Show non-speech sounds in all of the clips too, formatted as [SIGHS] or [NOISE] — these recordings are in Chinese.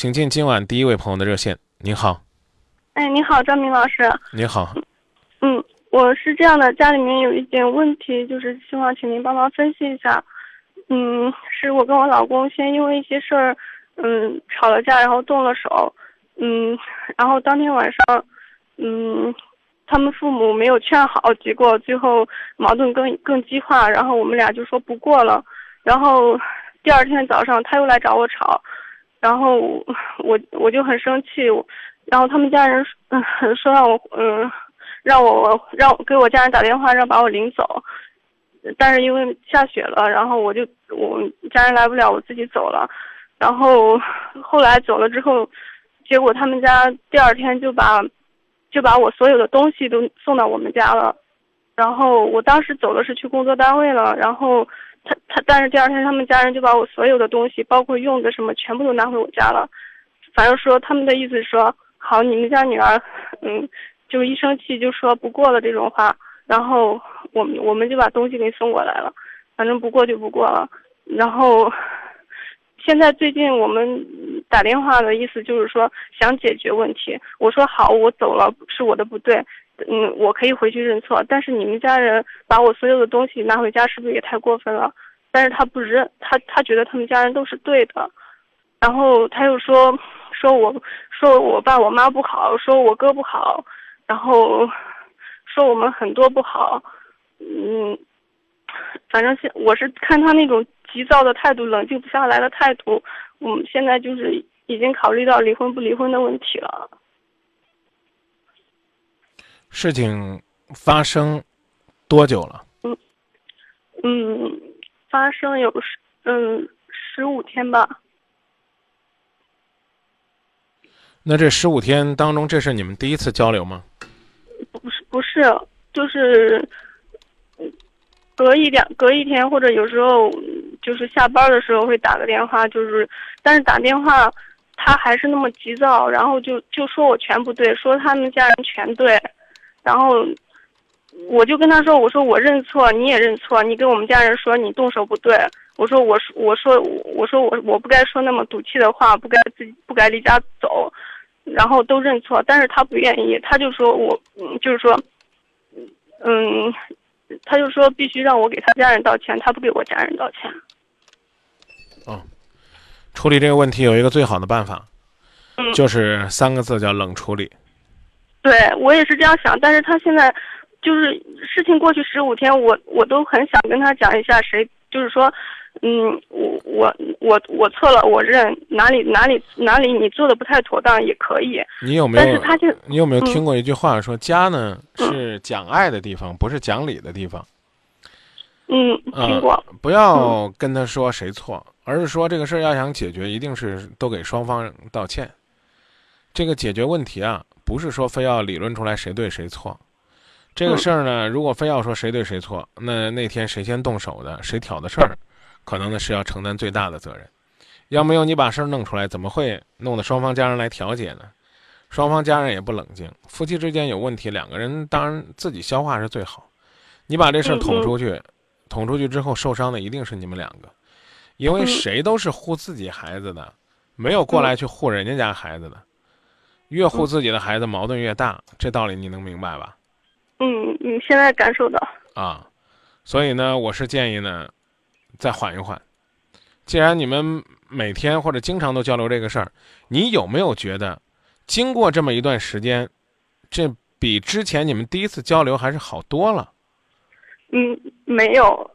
请进今晚第一位朋友的热线。您好，哎，你好，张明老师。你好，嗯，我是这样的，家里面有一点问题，就是希望请您帮忙分析一下。嗯，是我跟我老公先因为一些事儿，嗯，吵了架，然后动了手。嗯，然后当天晚上，嗯，他们父母没有劝好，结果最后矛盾更更激化，然后我们俩就说不过了。然后第二天早上他又来找我吵，然后我我就很生气，然后他们家人嗯 [LAUGHS] 说让我嗯让我让给我家人打电话让把我领走，但是因为下雪了，然后我就我家人来不了，我自己走了。然后后来走了之后，结果他们家第二天就把就把我所有的东西都送到我们家了。然后我当时走的是去工作单位了，然后。他他，但是第二天他们家人就把我所有的东西，包括用的什么，全部都拿回我家了。反正说他们的意思是说，好，你们家女儿，嗯，就一生气就说不过了这种话。然后我们我们就把东西给送过来了，反正不过就不过了。然后现在最近我们打电话的意思就是说想解决问题。我说好，我走了是我的不对。嗯，我可以回去认错，但是你们家人把我所有的东西拿回家，是不是也太过分了？但是他不认，他他觉得他们家人都是对的，然后他又说说我说我爸我妈不好，说我哥不好，然后说我们很多不好，嗯，反正现我是看他那种急躁的态度，冷静不下来的态度，我们现在就是已经考虑到离婚不离婚的问题了。事情发生多久了？嗯嗯，发生有十嗯十五天吧。那这十五天当中，这是你们第一次交流吗？不是不是，就是隔一两隔一天，或者有时候就是下班的时候会打个电话，就是但是打电话他还是那么急躁，然后就就说我全不对，说他们家人全对。然后，我就跟他说：“我说我认错，你也认错。你跟我们家人说你动手不对。我说我说我说我说我我不该说那么赌气的话，不该自己不该离家走。然后都认错，但是他不愿意，他就说我嗯，就是说，嗯，他就说必须让我给他家人道歉，他不给我家人道歉。哦，处理这个问题有一个最好的办法，嗯，就是三个字叫冷处理。”对我也是这样想，但是他现在，就是事情过去十五天，我我都很想跟他讲一下，谁就是说，嗯，我我我我错了，我认哪里哪里哪里你做的不太妥当也可以。你有没有？但是他就你有没有听过一句话说，家呢是讲爱的地方，不是讲理的地方。嗯，听过。不要跟他说谁错，而是说这个事儿要想解决，一定是都给双方道歉。这个解决问题啊。不是说非要理论出来谁对谁错，这个事儿呢，如果非要说谁对谁错，那那天谁先动手的，谁挑的事儿，可能呢是要承担最大的责任。要没有你把事儿弄出来，怎么会弄得双方家人来调解呢？双方家人也不冷静，夫妻之间有问题，两个人当然自己消化是最好。你把这事儿捅出去，捅出去之后受伤的一定是你们两个，因为谁都是护自己孩子的，没有过来去护人家家孩子的。越护自己的孩子，矛盾越大，这道理你能明白吧？嗯，你现在感受到啊，所以呢，我是建议呢，再缓一缓。既然你们每天或者经常都交流这个事儿，你有没有觉得，经过这么一段时间，这比之前你们第一次交流还是好多了？嗯，没有，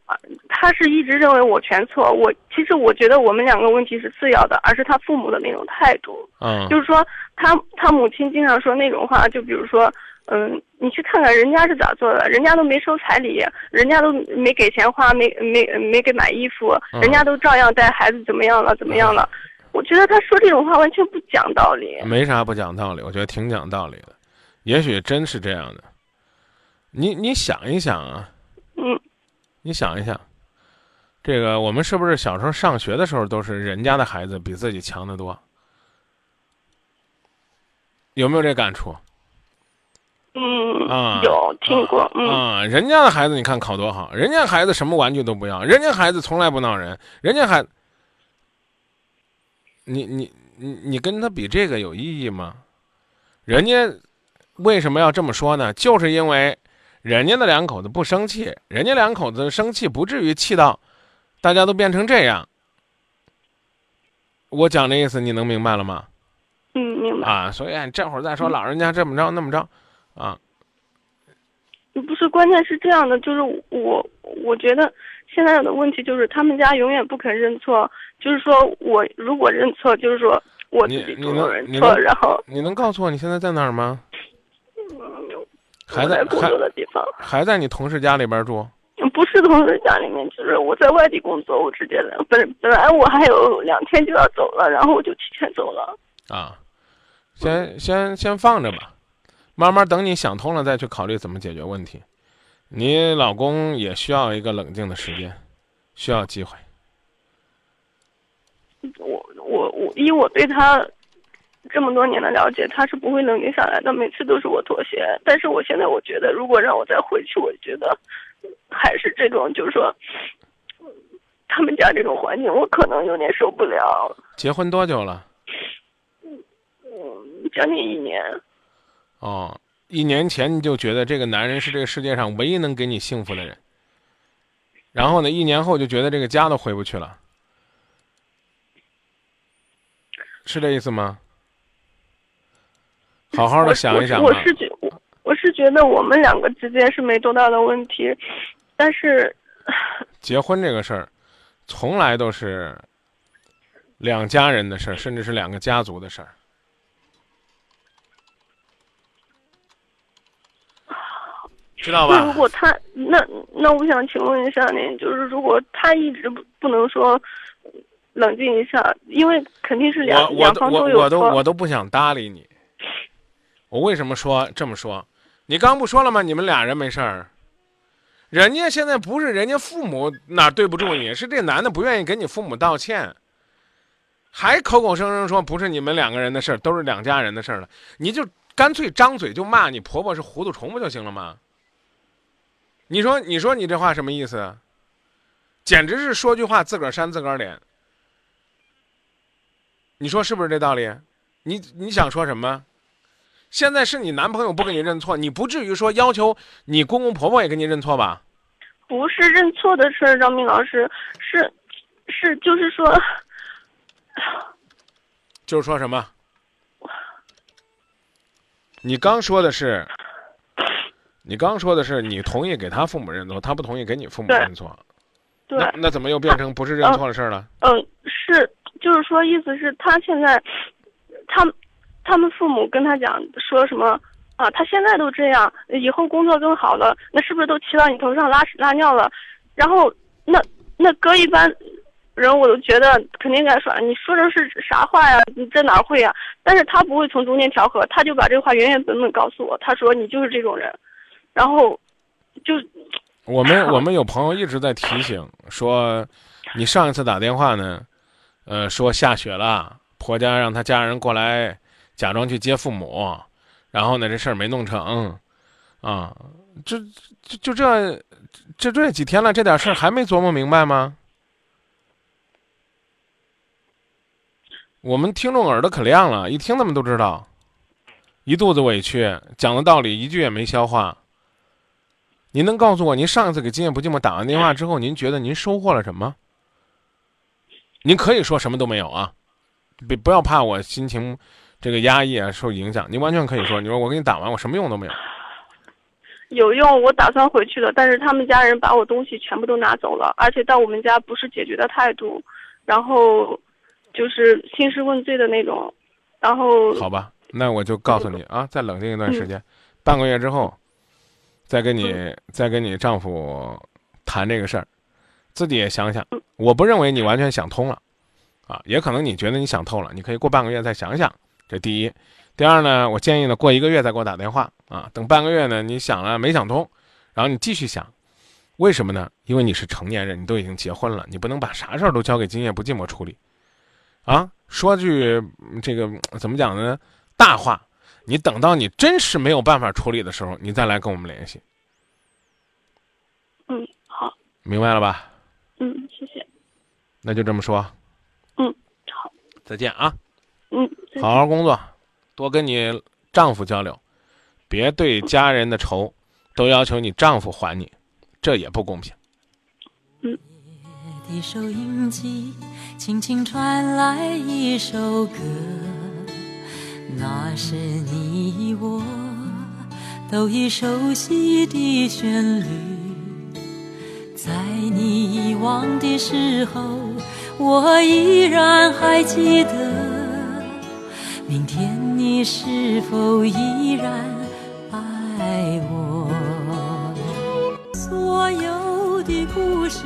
他是一直认为我全错。我其实我觉得我们两个问题是次要的，而是他父母的那种态度。嗯，就是说他他母亲经常说那种话，就比如说，嗯，你去看看人家是咋做的，人家都没收彩礼，人家都没给钱花，没没没给买衣服，人家都照样带孩子怎么样了怎么样了。我觉得他说这种话完全不讲道理。没啥不讲道理，我觉得挺讲道理的，也许真是这样的。你你想一想啊。嗯，你想一想，这个我们是不是小时候上学的时候都是人家的孩子比自己强得多？有没有这感触？嗯啊，有听过。啊，人家的孩子你看考多好，人家孩子什么玩具都不要，人家孩子从来不闹人，人家孩你你你你跟他比这个有意义吗？人家为什么要这么说呢？就是因为人家那两口子不生气，人家两口子生气不至于气到大家都变成这样。我讲的意思你能明白了吗？嗯，明白。啊，所以这会儿再说老人家这么着那么着，啊，不是，关键是这样的，就是我我觉得现在有的问题就是他们家永远不肯认错，就是说我如果认错，就是说我自你己主动认错，然后你能告诉我你现在在哪儿吗？还在工作的地方，还在你同事家里边住？不是同事家里面，就是我在外地工作，我直接来。本本来我还有两天就要走了，然后我就提前走了。啊，先先先放着吧，慢慢等你想通了再去考虑怎么解决问题。你老公也需要一个冷静的时间，需要机会。我我我，以我对他这么多年的了解，他是不会冷静下来的，每次都是我妥协。但是我现在我觉得，如果让我再回去，我觉得还是这种，就是说，他们家这种环境，我可能有点受不了。结婚多久了？嗯，将近一年。哦，一年前你就觉得这个男人是这个世界上唯一能给你幸福的人，然后呢，一年后就觉得这个家都回不去了，是这意思吗？好好的想一想吧我是。觉我我是觉得我们两个之间是没多大的问题，但是 [SIGHS] 结婚这个事儿，从来都是两家人的事儿，甚至是两个家族的事儿。[SIGHS] 知道那如？果他那那我想请问一下您，就是如果他一直不不能说冷静一下，因为肯定是两两方我我都。我都不想搭理你。我为什么说这么说？你刚不说了吗？你们俩人没事儿。人家现在不是人家父母哪对不住你，是这男的不愿意给你父母道歉，还口口声声说不是你们两个人的事儿，都是两家人的事儿了。你就干脆张嘴就骂你婆婆是糊涂虫不就行了吗？你说你说你这话什么意思？简直是说句话自个儿扇自个儿脸。你说是不是这道理？你你想说什么？现在是你男朋友不给你认错，你不至于说要求你公公婆婆也给你认错吧？不是认错的事儿，张明老师，是是就是说，[LAUGHS] 就是说什么？你刚说的是，你刚说的是你同意给他父母认错，他不同意给你父母认错，对，那那怎么又变成不是认错的事儿了？嗯，是，就是说，意思是他现在，他他们父母跟他讲说什么啊？他现在都这样，以后工作更好了，那是不是都骑到你头上拉屎拉尿了？然后那那搁一般人，我都觉得肯定该说你说的是啥话呀？你在哪会呀？但是他不会从中间调和，他就把这个话原原本本告诉我，他说你就是这种人，然后就我们 [LAUGHS] 我们有朋友一直在提醒说，你上一次打电话呢，呃，说下雪了，婆家让他家人过来假装去接父母，然后呢这事儿没弄成，啊，这就就这这这几天了，这点事儿还没琢磨明白吗？我们听众耳朵可亮了，一听他们都知道，一肚子委屈，讲的道理一句也没消化。您能告诉我，您上一次给今夜不寂寞打完电话之后，您觉得您收获了什么？您可以说什么都没有啊，别不要怕我心情这个压抑啊受影响，你完全可以说，你说我给你打完，我什么用都没有。有用，我打算回去的，但是他们家人把我东西全部都拿走了，而且到我们家不是解决的态度，然后就是兴师问罪的那种，然后好吧，那我就告诉你啊，再冷静一段时间，半个月之后，再跟你再跟你丈夫谈这个事儿，自己也想想。我不认为你完全想通了，啊，也可能你觉得你想透了，你可以过半个月再想想。这第一，第二呢，我建议呢，过一个月再给我打电话啊，等半个月呢，你想了没想通，然后你继续想，为什么呢？因为你是成年人，你都已经结婚了，你不能把啥事儿都交给今夜不寂寞处理，啊，说句嗯这个怎么讲呢？大话，你等到你真是没有办法处理的时候，你再来跟我们联系，嗯，好，明白了吧？嗯，谢谢，那就这么说，嗯，好，再见啊！嗯，好好工作，多跟你丈夫交流，别对家人的仇都要求你丈夫还你，这也不公平。的收音机轻轻传来一首歌，那是你我都已熟悉的旋律。在你遗忘的时候，我依然还记得。明天你是否依然爱我？所有的故事